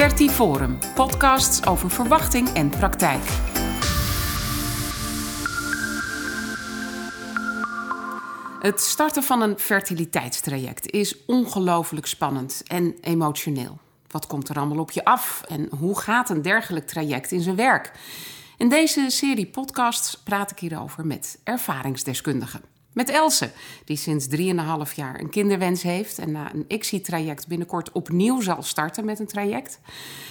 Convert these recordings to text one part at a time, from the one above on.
Vertiforum, podcasts over verwachting en praktijk. Het starten van een fertiliteitstraject is ongelooflijk spannend en emotioneel. Wat komt er allemaal op je af en hoe gaat een dergelijk traject in zijn werk? In deze serie podcasts praat ik hierover met ervaringsdeskundigen. Met Else, die sinds 3,5 jaar een kinderwens heeft en na een ICSI-traject binnenkort opnieuw zal starten met een traject.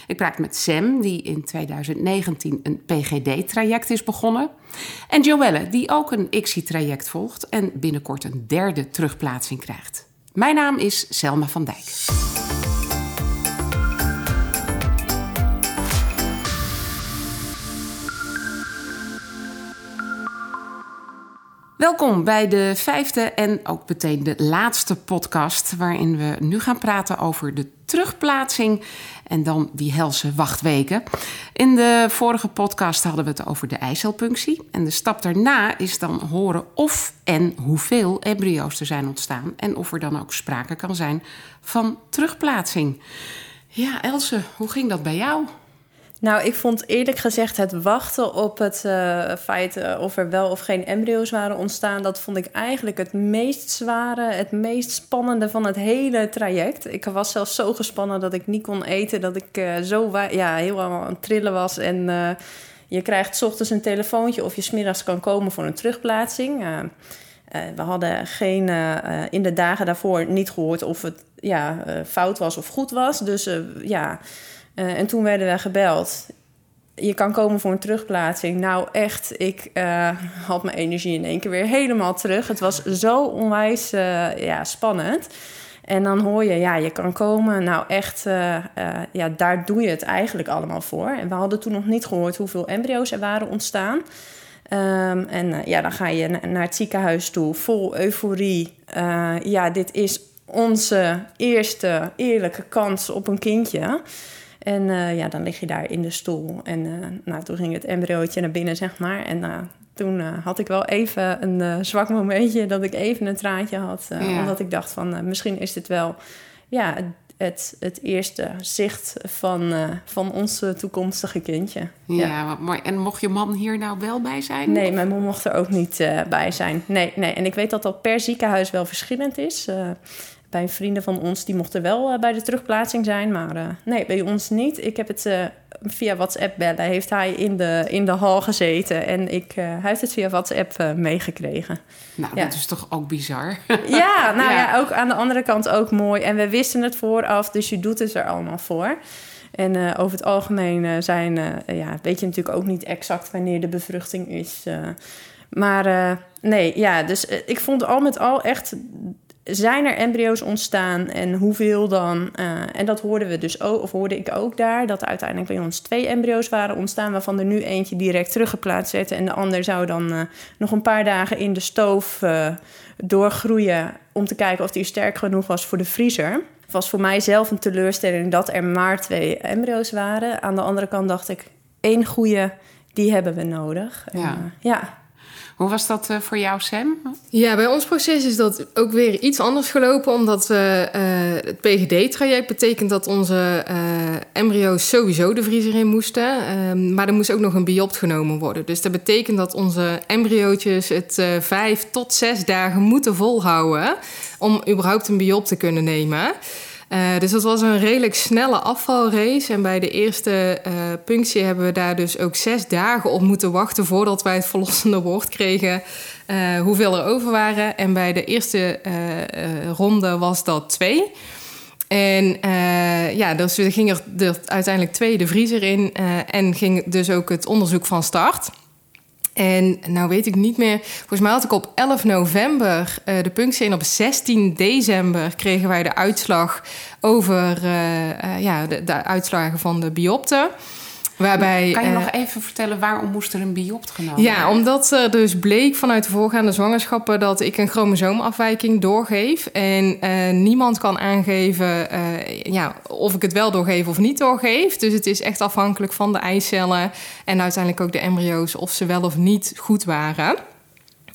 Ik praat met Sam, die in 2019 een PGD-traject is begonnen. En Joelle, die ook een ICSI-traject volgt en binnenkort een derde terugplaatsing krijgt. Mijn naam is Selma van Dijk. Welkom bij de vijfde en ook meteen de laatste podcast, waarin we nu gaan praten over de terugplaatsing en dan die helse wachtweken. In de vorige podcast hadden we het over de eicelpunctie. En de stap daarna is dan horen of en hoeveel embryo's er zijn ontstaan en of er dan ook sprake kan zijn van terugplaatsing. Ja, Else, hoe ging dat bij jou? Nou, ik vond eerlijk gezegd het wachten op het uh, feit uh, of er wel of geen embryo's waren ontstaan, dat vond ik eigenlijk het meest zware, het meest spannende van het hele traject. Ik was zelfs zo gespannen dat ik niet kon eten, dat ik uh, zo ja, heel aan het trillen was. En je krijgt s ochtends een telefoontje of je smiddags kan komen voor een terugplaatsing. we hadden geen, in de dagen daarvoor niet gehoord of het ja, fout was of goed was. Dus ja. Uh, en toen werden we gebeld. Je kan komen voor een terugplaatsing. Nou, echt, ik uh, had mijn energie in één keer weer helemaal terug. Het was zo onwijs uh, ja, spannend. En dan hoor je, ja, je kan komen. Nou, echt, ja, daar doe je het eigenlijk allemaal voor. En we hadden toen nog niet gehoord hoeveel embryo's er waren ontstaan. Um, en ja, dan ga je naar het ziekenhuis toe, vol euforie. ja, dit is onze eerste eerlijke kans op een kindje. En uh, ja, dan lig je daar in de stoel. En uh, nou, toen ging het embryootje naar binnen, zeg maar. En uh, toen had ik wel even een zwak momentje dat ik even een traantje had. Ja. Omdat ik dacht van misschien is dit wel ja, het, het eerste zicht van, van ons toekomstige kindje. Ja, ja, mooi. En mocht je man hier nou wel bij zijn? Nee, mijn man mocht er ook niet bij zijn. Nee, nee. En ik weet dat dat per ziekenhuis wel verschillend is bij vrienden van ons, die mochten wel uh, bij de terugplaatsing zijn. Maar uh, nee, bij ons niet. Ik heb het uh, via WhatsApp bellen. Heeft hij in de, in de hal gezeten. En ik, hij heeft het via WhatsApp meegekregen. Nou, ja. dat is toch ook bizar? Ja, nou ja. ja. ook aan de andere kant ook mooi. En we wisten het vooraf, dus je doet het er allemaal voor. En over het algemeen zijn, ja, weet je natuurlijk ook niet exact wanneer de bevruchting is. maar nee, ja, dus ik vond al met al echt zijn er embryo's ontstaan en hoeveel dan? Uh, en dat hoorden we dus ook, of hoorde ik ook daar, dat er uiteindelijk bij ons twee embryo's waren ontstaan, waarvan er nu eentje direct teruggeplaatst werd en de ander zou dan uh, nog een paar dagen in de stoof uh, doorgroeien om te kijken of die sterk genoeg was voor de vriezer. Het was voor mij zelf een teleurstelling dat er maar twee embryo's waren. Aan de andere kant dacht ik, één goede, die hebben we nodig. Ja. En, ja. Hoe was dat uh, voor jou, Sam? Ja, bij ons proces is dat ook weer iets anders gelopen, omdat we uh, het PGD-traject betekent dat onze uh, embryo's sowieso de vriezer in moesten, ehm, maar er moest ook nog een biopt genomen worden. Dus dat betekent dat onze embryootjes het vijf tot zes dagen moeten volhouden om überhaupt een biopt te kunnen nemen. Uh, dus dat was een redelijk snelle afvalrace. En bij de eerste uh, punctie hebben we daar dus ook zes dagen op moeten wachten voordat wij het verlossende woord kregen. Uh, hoeveel er over waren. En bij de eerste ronde was dat twee. En ja, dus ging er, er uiteindelijk twee de vriezer in. en ging dus ook het onderzoek van start. En nou weet ik niet meer. Volgens mij had ik op 11 november uh, de punctie en op 16 december kregen wij de uitslag over uh, uh, ja, de, de, uitslagen van de biopten. Waarbij, kan je nog even vertellen waarom moest er een biopt genomen Ja, omdat er dus bleek vanuit de voorgaande zwangerschappen dat ik een chromosoomafwijking doorgeef. En uh, niemand kan aangeven uh, ja, of ik het wel doorgeef of niet doorgeef. Dus het is echt afhankelijk van de eicellen en uiteindelijk ook de embryo's of ze wel of niet goed waren.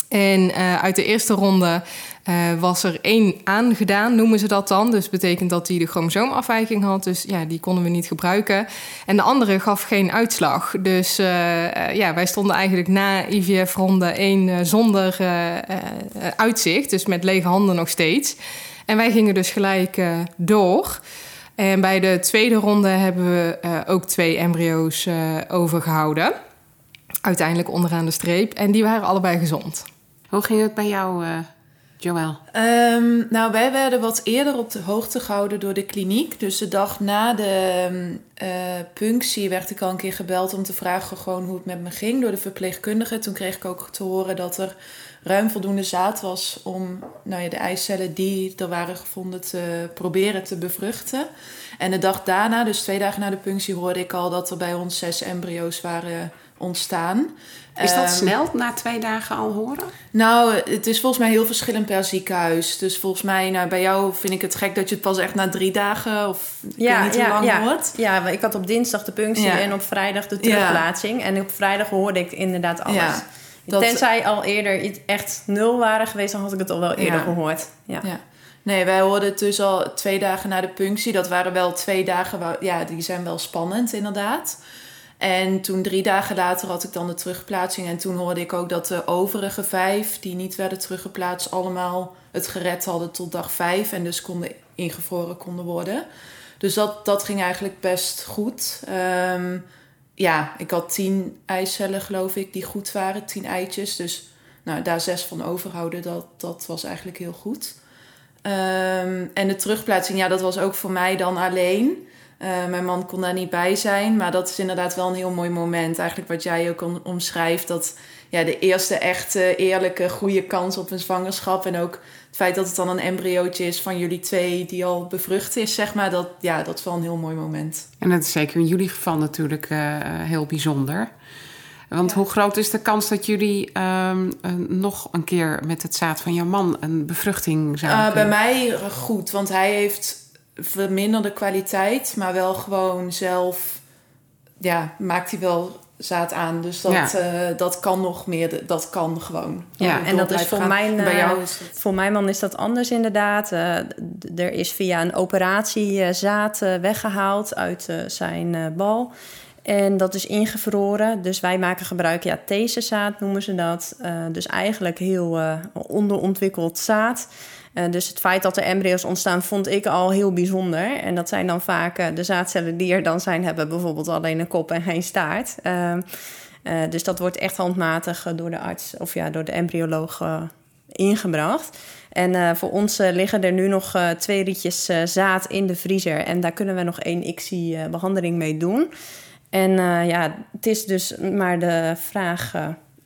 En uh, uit de eerste ronde eh, was er één aangedaan, noemen ze dat dan. Dus betekent dat die de chromosoomafwijking had. Dus ja, die konden we niet gebruiken. En de andere gaf geen uitslag. Dus uh, ja, wij stonden eigenlijk na IVF ronde 1 zonder uitzicht. Dus met lege handen nog steeds. En wij gingen dus gelijk door. En bij de tweede ronde hebben we ook twee embryo's overgehouden. Uiteindelijk onderaan de streep. En die waren allebei gezond. Hoe ging het bij jou, Joël? Um, nou, wij werden wat eerder op de hoogte gehouden door de kliniek. Dus de dag na de uh, punctie werd ik al een keer gebeld om te vragen gewoon hoe het met me ging door de verpleegkundige. Toen kreeg ik ook te horen dat er ruim voldoende zaad was om nou ja, de eicellen die er waren gevonden te proberen te bevruchten. En de dag daarna, dus twee dagen na de punctie, hoorde ik al dat er bij ons zes embryo's waren ontstaan. Is dat ehm, snel, na twee dagen al horen? Nou, het is volgens mij heel verschillend per ziekenhuis. Dus volgens mij, nou, bij jou vind ik het gek dat je het pas echt na drie dagen of ik ja, weet niet hoe lang ja. hoort. Ja, ik had op dinsdag de punctie en op vrijdag de terugplaatsing. En op vrijdag hoorde ik inderdaad alles. Dat... Tenzij al eerder echt nul waren geweest, dan had ik het al wel eerder gehoord. Ja. Nee, wij hoorden het dus al twee dagen na de punctie. Dat waren wel twee dagen, ja, die zijn wel spannend inderdaad. En toen drie dagen later had ik dan de terugplaatsing. En toen hoorde ik ook dat de overige vijf die niet werden teruggeplaatst, allemaal het gered hadden tot dag vijf. En dus konden ingevroren konden worden. Dus dat, dat ging eigenlijk best goed. Ehm, ja, ik had tien eicellen, geloof ik, die goed waren. Tien eitjes. Dus nou, daar zes van overhouden, dat, dat was eigenlijk heel goed. Ehm, en de terugplaatsing, ja, dat was ook voor mij dan alleen. Uh, mijn man kon daar niet bij zijn, maar dat is inderdaad wel een heel mooi moment. Eigenlijk wat jij ook omschrijft, dat ja, de eerste echte, eerlijke, goede kans op een zwangerschap. En ook het feit dat het dan een embryootje is van jullie twee die al bevrucht is, zeg maar. Dat, ja, dat is wel een heel mooi moment. En dat is zeker in jullie geval natuurlijk uh, heel bijzonder. Want hoe groot is de kans dat jullie um, nog een keer met het zaad van jouw man een bevruchting zouden uh, Bij mij goed, want hij heeft verminderde kwaliteit, maar wel gewoon zelf, ja, maakt hij wel zaad aan. Dus dat, ja. uh, dat kan nog meer, dat kan gewoon. Ja, en dat is voor mijn, Bij jou is het... voor mijn man is dat anders inderdaad. Uh, er is via een operatie uh, zaad weggehaald uit zijn bal. En dat is ingevroren. Dus wij maken gebruik, ja, zaad noemen ze dat. dus eigenlijk heel onderontwikkeld zaad. Uh, dus het feit dat er embryo's ontstaan, vond ik al heel bijzonder. En dat zijn dan vaak uh, de zaadcellen die er dan zijn, hebben bijvoorbeeld alleen een kop en geen staart. Uh, dus dat wordt echt handmatig door de arts of ja, door de embryoloog ingebracht. En voor ons liggen er nu nog twee rietjes zaad in de vriezer. En daar kunnen we nog één ICSI-behandeling mee doen. En ja, het is dus maar de vraag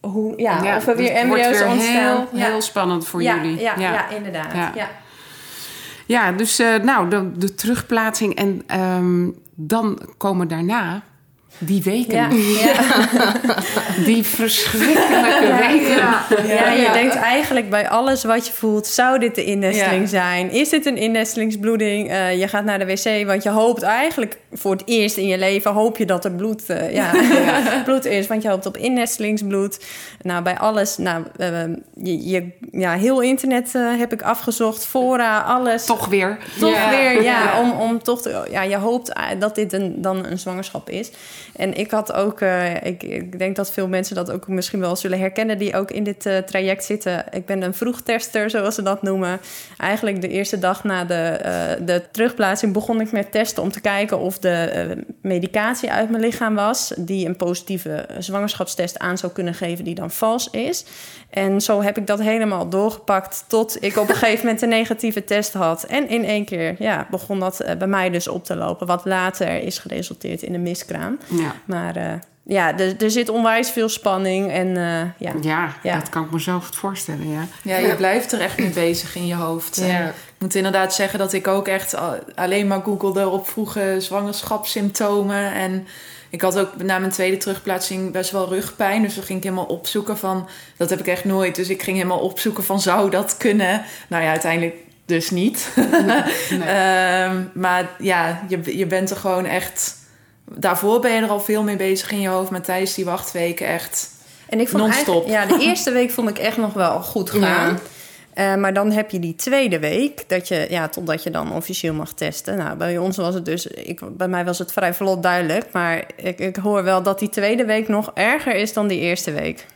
hoe, ja, of er weer embryo's ontstaan. Heel, heel spannend voor jullie. Ja, ja, inderdaad. Ja. Ja. dus uh, nou, de, de, terugplaatsing en um, dan komen daarna die weken. Ja. Die verschrikkelijke weken. Ja. ja. je denkt eigenlijk bij alles wat je voelt... zou dit de innesteling zijn? Is dit een innestelingsbloeding? Uh, je gaat naar de wc, want je hoopt eigenlijk... voor het eerst in je leven hoop je dat er bloed, uh, ja, bloed is. Want je hoopt op innestelingsbloed. Nou, bij alles... Nou, uh, je, je, ja, heel internet heb ik afgezocht. Fora, alles. Toch weer. Toch weer, ja. Om, om toch te, ja, je hoopt dat dit een, dan een zwangerschap is. En ik had ook, uh, ik, ik, denk dat veel mensen dat ook misschien wel zullen herkennen, die ook in dit uh, traject zitten. Ik ben een vroegtester, zoals ze dat noemen. Eigenlijk de eerste dag na de, uh, de terugplaatsing begon ik met testen om te kijken of de medicatie uit mijn lichaam was, die een positieve zwangerschapstest aan zou kunnen geven, die dan vals is. En zo heb ik dat helemaal doorgepakt tot ik op een gegeven moment een negatieve test had. En in één keer ja, begon dat bij mij dus op te lopen, wat later is geresulteerd in een miskraam. Ja. Maar uh, ja, er, er zit onwijs veel spanning. En, uh, ja. ja. Ja, dat kan ik me zo goed voorstellen. Ja, ja je blijft er echt mee bezig in je hoofd. Ja. Ik moet inderdaad zeggen dat ik ook echt alleen maar googelde op vroege zwangerschapssymptomen. En ik had ook na mijn tweede terugplaatsing best wel rugpijn. Dus dan ging ik helemaal opzoeken van... Dat heb ik echt nooit. Dus ik ging helemaal opzoeken van zou dat kunnen? Nou ja, uiteindelijk dus niet. Nee. um, maar ja, je, je bent er gewoon echt daarvoor ben je er al veel mee bezig in je hoofd. Maar tijdens die wachtweken echt en ik vond non-stop. Ja, de eerste week vond ik echt nog wel goed gaan. Eh, maar dan heb je die tweede week, dat je, ja, totdat je dan officieel mag testen. Nou, bij ons was het dus, ik, bij mij was het vrij vlot duidelijk. Maar ik, ik hoor wel dat die tweede week nog erger is dan die eerste week.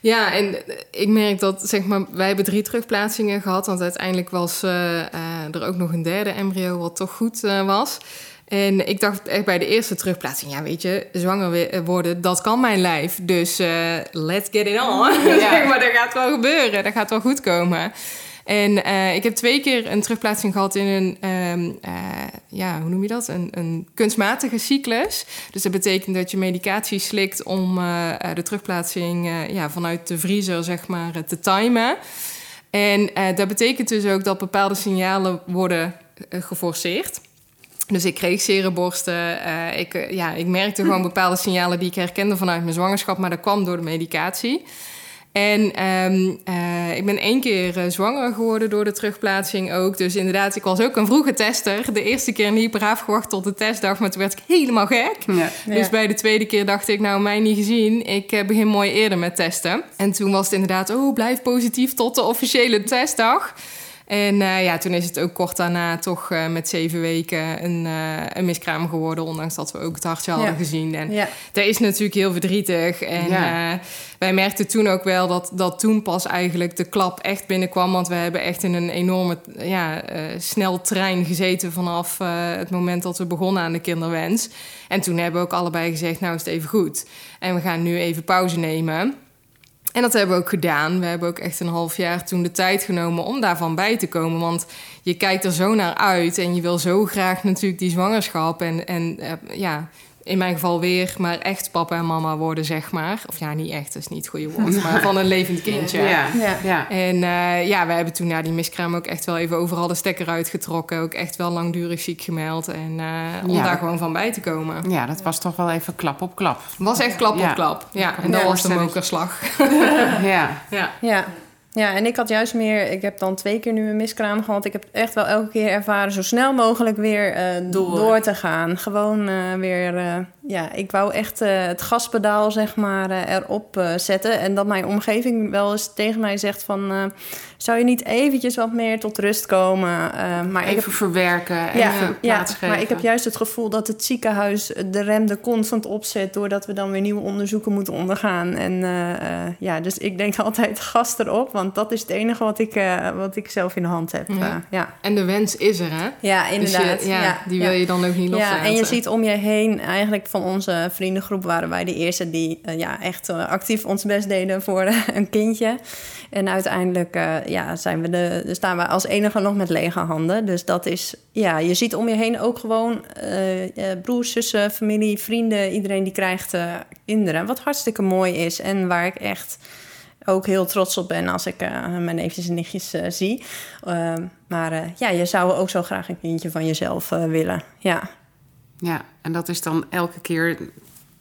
Ja, en ik merk dat, zeg maar, wij hebben drie terugplaatsingen gehad. Want uiteindelijk was uh, er ook nog een derde embryo wat toch goed uh, was. En ik dacht echt bij de eerste terugplaatsing, ja, weet je, zwanger worden, dat kan mijn lijf. Dus uh, let's get it on. Ja. zeg maar, dat gaat wel gebeuren, dat gaat wel goed komen. En uh, ik heb twee keer een terugplaatsing gehad in een, um, uh, ja, hoe noem je dat? Een, een, kunstmatige cyclus. Dus dat betekent dat je medicatie slikt om de terugplaatsing ja, vanuit de vriezer, zeg maar, te timen. En dat betekent dus ook dat bepaalde signalen worden geforceerd. Dus ik kreeg zere borsten. Uh, ik, ja, ik merkte gewoon bepaalde signalen die ik herkende vanuit mijn zwangerschap, maar dat kwam door de medicatie. En um, uh, ik ben één keer zwanger geworden door de terugplaatsing ook. Dus inderdaad, ik was ook een vroege tester. De eerste keer niet braaf gewacht tot de testdag, maar toen werd ik helemaal gek. Ja. Dus bij de tweede keer dacht ik, nou, mij niet gezien. Ik begin mooi eerder met testen. En toen was het inderdaad, oh, blijf positief tot de officiële testdag. En uh, ja, toen is het ook kort daarna toch uh, met zeven weken een, uh, een miskraam geworden. Ondanks dat we ook het hartje hadden gezien. En ja. dat is natuurlijk heel verdrietig. En ja. wij merkten toen ook wel dat, dat toen pas eigenlijk de klap echt binnenkwam. Want we hebben echt in een enorme ja, sneltrein gezeten vanaf het moment dat we begonnen aan de kinderwens. En toen hebben we ook allebei gezegd, nou is het even goed. En we gaan nu even pauze nemen. En dat hebben we ook gedaan. We hebben ook echt een half jaar toen de tijd genomen om daarvan bij te komen. Want je kijkt er zo naar uit en je wil zo graag natuurlijk die zwangerschap. En, en uh, ja, in mijn geval weer, maar echt papa en mama worden, zeg maar. Of ja, niet echt, dat is niet het goede woord, maar van een levend kindje. Ja, ja. ja. En uh, ja, we hebben toen na die miskraam ook echt wel even overal de stekker uitgetrokken. Ook echt wel langdurig ziek gemeld. En uh, om ja, daar gewoon van bij te komen. Ja, dat was toch wel even klap op klap. Was echt klap op klap. Ja, en dat was de mokerslag. ja. ja. Ja. En ik had juist meer... Ik heb dan twee keer nu een miskraam gehad. Ik heb echt wel elke keer ervaren zo snel mogelijk weer uh, door. door. te gaan. Gewoon uh, weer... Uh, ja, ik wou echt het gaspedaal, zeg maar, erop zetten. En dat mijn omgeving wel eens tegen mij zegt van... zou je niet eventjes wat meer tot rust komen? maar even heb, verwerken, ja, even ja, maar ik heb juist het gevoel dat het ziekenhuis de rem er constant opzet... doordat we dan weer nieuwe onderzoeken moeten ondergaan. En ja, dus ik denk altijd gas erop... Want dat is het enige wat ik, wat ik zelf in de hand heb. Ja. Ja. En de wens is er, hè? Ja, inderdaad. Dus je, ja, die wil je dan ook niet loslaten. Ja, en je ziet om je heen, eigenlijk van onze vriendengroep waren wij de eerste die uh, ja, echt actief ons best deden voor een kindje. En uiteindelijk ja, zijn we de, staan we als enige nog met lege handen. Dus dat is, ja, je ziet om je heen ook gewoon broers, zussen, familie, vrienden, iedereen die krijgt kinderen. Wat hartstikke mooi is en waar ik echt ook heel trots op ben als ik mijn neefjes en nichtjes zie. Uh, maar ja, je zou ook zo graag een kindje van jezelf willen. Ja. Ja, en dat is dan elke keer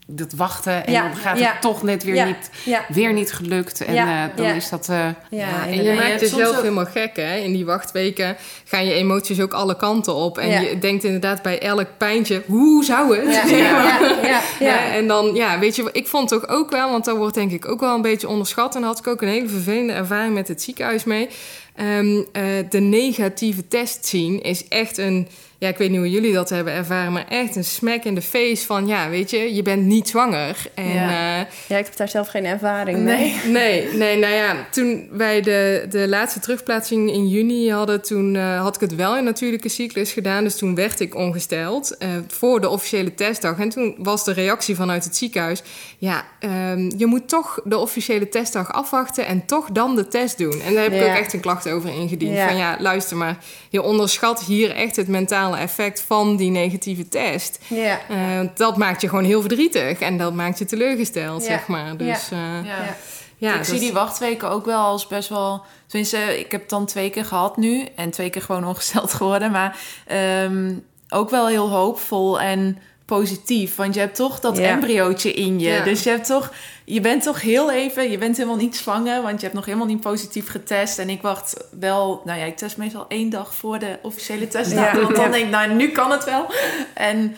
dat wachten en ja, dan gaat ja, het toch net weer, ja, niet, weer niet gelukt. En uh, dan is dat... Uh, ja, en je maakt jezelf ook... helemaal gek, hè? In die wachtweken gaan je emoties ook alle kanten op. En je denkt inderdaad bij elk pijntje, hoe zou het? Ja, en dan, ja, weet je, ik vond toch ook wel... want dat wordt denk ik ook wel een beetje onderschat... en had ik ook een hele vervelende ervaring met het ziekenhuis mee... Um, uh, de negatieve test zien is echt een ja, ik weet niet hoe jullie dat hebben ervaren, maar echt een smack in de face van, ja, weet je, je bent niet zwanger. En, ja. Uh, ja, ik heb daar zelf geen ervaring mee. Nee, nee, nou ja, toen wij de, de laatste terugplaatsing in juni hadden, toen uh, had ik het wel in natuurlijke cyclus gedaan. Dus toen werd ik ongesteld voor de officiële testdag. En toen was de reactie vanuit het ziekenhuis, ja, um, je moet toch de officiële testdag afwachten en toch dan de test doen. En daar heb ik ook echt een klacht over ingediend. Van ja, luister maar, je onderschat hier echt het mentale effect van die negatieve test. Ja. Uh, dat maakt je gewoon heel verdrietig en dat maakt je teleurgesteld, ja. zeg maar. Dus, ja. Uh, ja. ja. ik dus... zie die wachtweken ook wel als best wel. Tenminste, ik heb het dan twee keer gehad nu en twee keer gewoon ongesteld geworden, maar um, ook wel heel hoopvol en positief. Want je hebt toch dat ja. embryootje in je. Ja. Dus je hebt toch, je bent toch heel even, je bent helemaal niet zwanger, want je hebt nog helemaal niet positief getest. En ik wacht wel, nou ja, ik test meestal één dag voor de officiële test. Ja. Want dan denk ik, nou, nu kan het wel. En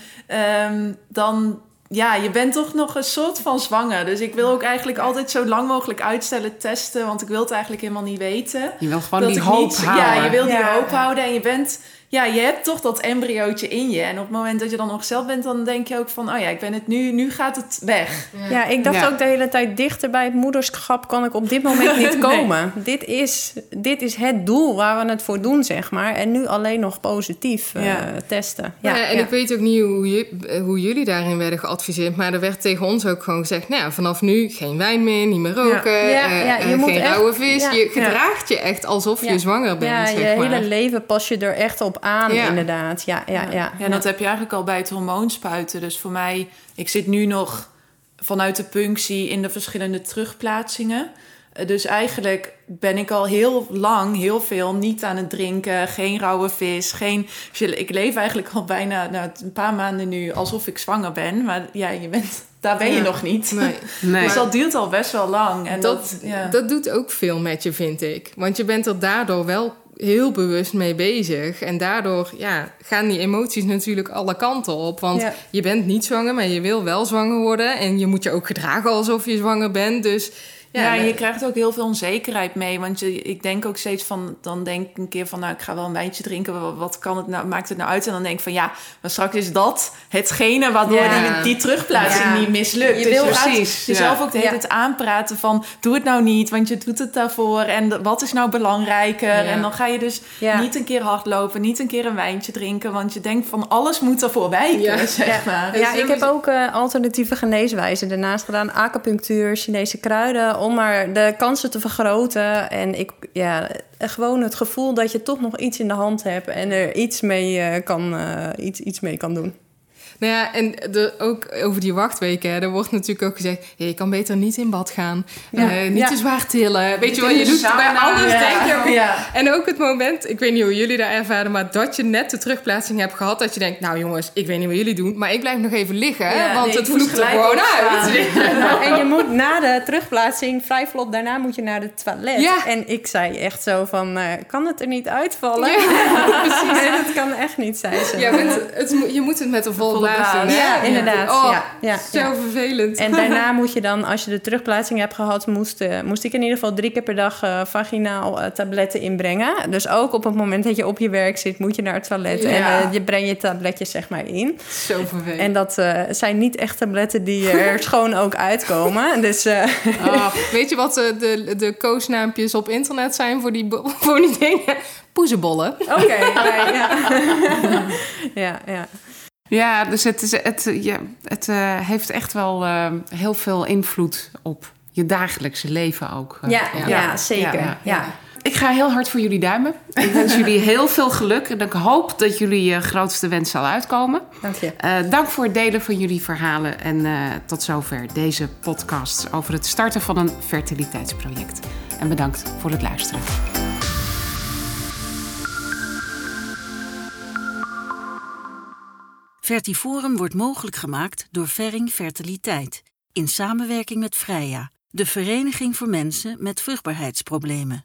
um, dan ja, je bent toch nog een soort van zwanger. Dus ik wil ook eigenlijk altijd zo lang mogelijk uitstellen testen. Want ik wil het eigenlijk helemaal niet weten. Je wil gewoon Dat die hoop niet- houden. Ja, je wil die Ja. hoop houden. En je bent... Ja, je hebt toch dat embryootje in je. En op het moment dat je dan ongesteld bent, dan denk je ook van... Oh ja, ik ben het nu, nu gaat het weg. Ja, ik dacht Ja. ook de hele tijd dichter bij het moederschap kan ik op dit moment niet komen. dit, is, dit is het doel waar we het voor doen, zeg maar. En nu alleen nog positief eh, testen. Ja, Ja, en ja. ik weet ook niet hoe, je, hoe jullie daarin werden geadviseerd. Maar er werd tegen ons ook gewoon gezegd... Nou ja, vanaf nu geen wijn meer, niet meer roken. Ja, eh, ja, eh, je moet geen echt- rauwe vis. ja. Je gedraagt je echt alsof Ja. je zwanger bent, ja, je zeg maar. hele leven pas je er echt op aan, Ja. inderdaad. Ja, ja, ja. Ja, en dat heb je eigenlijk al bij het hormoonspuiten. Dus voor mij, ik zit nu nog vanuit de punctie in de verschillende terugplaatsingen. Eh, Dus eigenlijk ben ik al heel lang heel veel niet aan het drinken. Geen rauwe vis, geen... Ik leef eigenlijk al bijna nou, een paar maanden nu alsof ik zwanger ben. Maar ja, je bent, daar ben je Ja. nog niet. Nee. Nee. Dus dat duurt al best wel lang. En dat, dat, ja. dat doet ook veel met je, vind ik. Want je bent er daardoor wel heel bewust mee bezig. En daardoor ja, gaan die emoties natuurlijk alle kanten op. Want Ja. je bent niet zwanger, maar je wil wel zwanger worden. En je moet je ook gedragen alsof je zwanger bent. Dus ja, Ja, en je krijgt ook heel veel onzekerheid mee. Want je, ik denk ook steeds van... Dan denk ik een keer van... Nou, ik ga wel een wijntje drinken. Wat, wat kan het nou, maakt het nou uit? En dan denk ik van... Ja, maar straks is dat hetgene... Waardoor Ja. die, die terugplaatsing Ja. niet mislukt. Je dus wil- je gaat Precies, jezelf ja. ook de hele tijd aanpraten van... Doe het nou niet, want je doet het daarvoor. En wat is nou belangrijker? Ja. En dan ga je dus Ja. niet een keer hardlopen. Niet een keer een wijntje drinken. Want je denkt van... Alles moet er voorbij kunnen, zeg Ja. maar. Ja, ik heb ook eh, alternatieve geneeswijzen daarnaast gedaan. Acupunctuur, Chinese kruiden. Om maar de kansen te vergroten. En ik, ja, gewoon het gevoel dat je toch nog iets in de hand hebt. En er iets mee, eh, kan, eh, iets, iets mee kan doen. Nou ja, en de, ook over die wachtweken, hè, er wordt natuurlijk ook gezegd... ja, je kan beter niet in bad gaan, Ja. eh, niet Ja. te zwaar tillen. Weet je wat, je doet bij sauna, alles ja. denk je... Ja. En ook het moment, ik weet niet hoe jullie daar ervaren... maar dat je net de terugplaatsing hebt gehad... dat je denkt, nou jongens, ik weet niet wat jullie doen... maar ik blijf nog even liggen, want nee, het vloekt er gewoon opstaan. uit. en je moet na de terugplaatsing, vrij vlot daarna moet je naar de toilet. Ja. En ik zei echt zo van, eh, kan het er niet uitvallen? Ja, precies. dat kan echt niet, zei ze. Ja, het, je moet het met een volle Doen? Ja, inderdaad. Oh, ja, ja, zo vervelend. En daarna moet je dan, als je de terugplaatsing hebt gehad, moest, eh, moest ik in ieder geval drie keer per dag eh, vaginaal eh, tabletten inbrengen. Dus ook op het moment dat je op je werk zit, moet je naar het toilet. En je brengt je tabletjes zeg maar in. Zo vervelend. En dat zijn niet echt tabletten die er schoon ook uitkomen. Dus Oh, weet je wat de, de, koosnaampjes op internet zijn voor die, voor die dingen? Poezenbollen. oké. ja. ja, ja. Ja, dus het, is, het, ja, het eh, heeft echt wel eh, heel veel invloed op je dagelijkse leven ook. eh. Ja, ja, zeker. Ja, Ik ga heel hard voor jullie duimen. Ik wens jullie heel veel geluk en ik hoop dat jullie je grootste wens zal uitkomen. dank je. Dank voor het delen van jullie verhalen en tot zover deze podcast over het starten van een fertiliteitsproject. En bedankt voor het luisteren. Vertiforum wordt mogelijk gemaakt door Ferring Fertiliteit in samenwerking met Freya, de vereniging voor mensen met vruchtbaarheidsproblemen.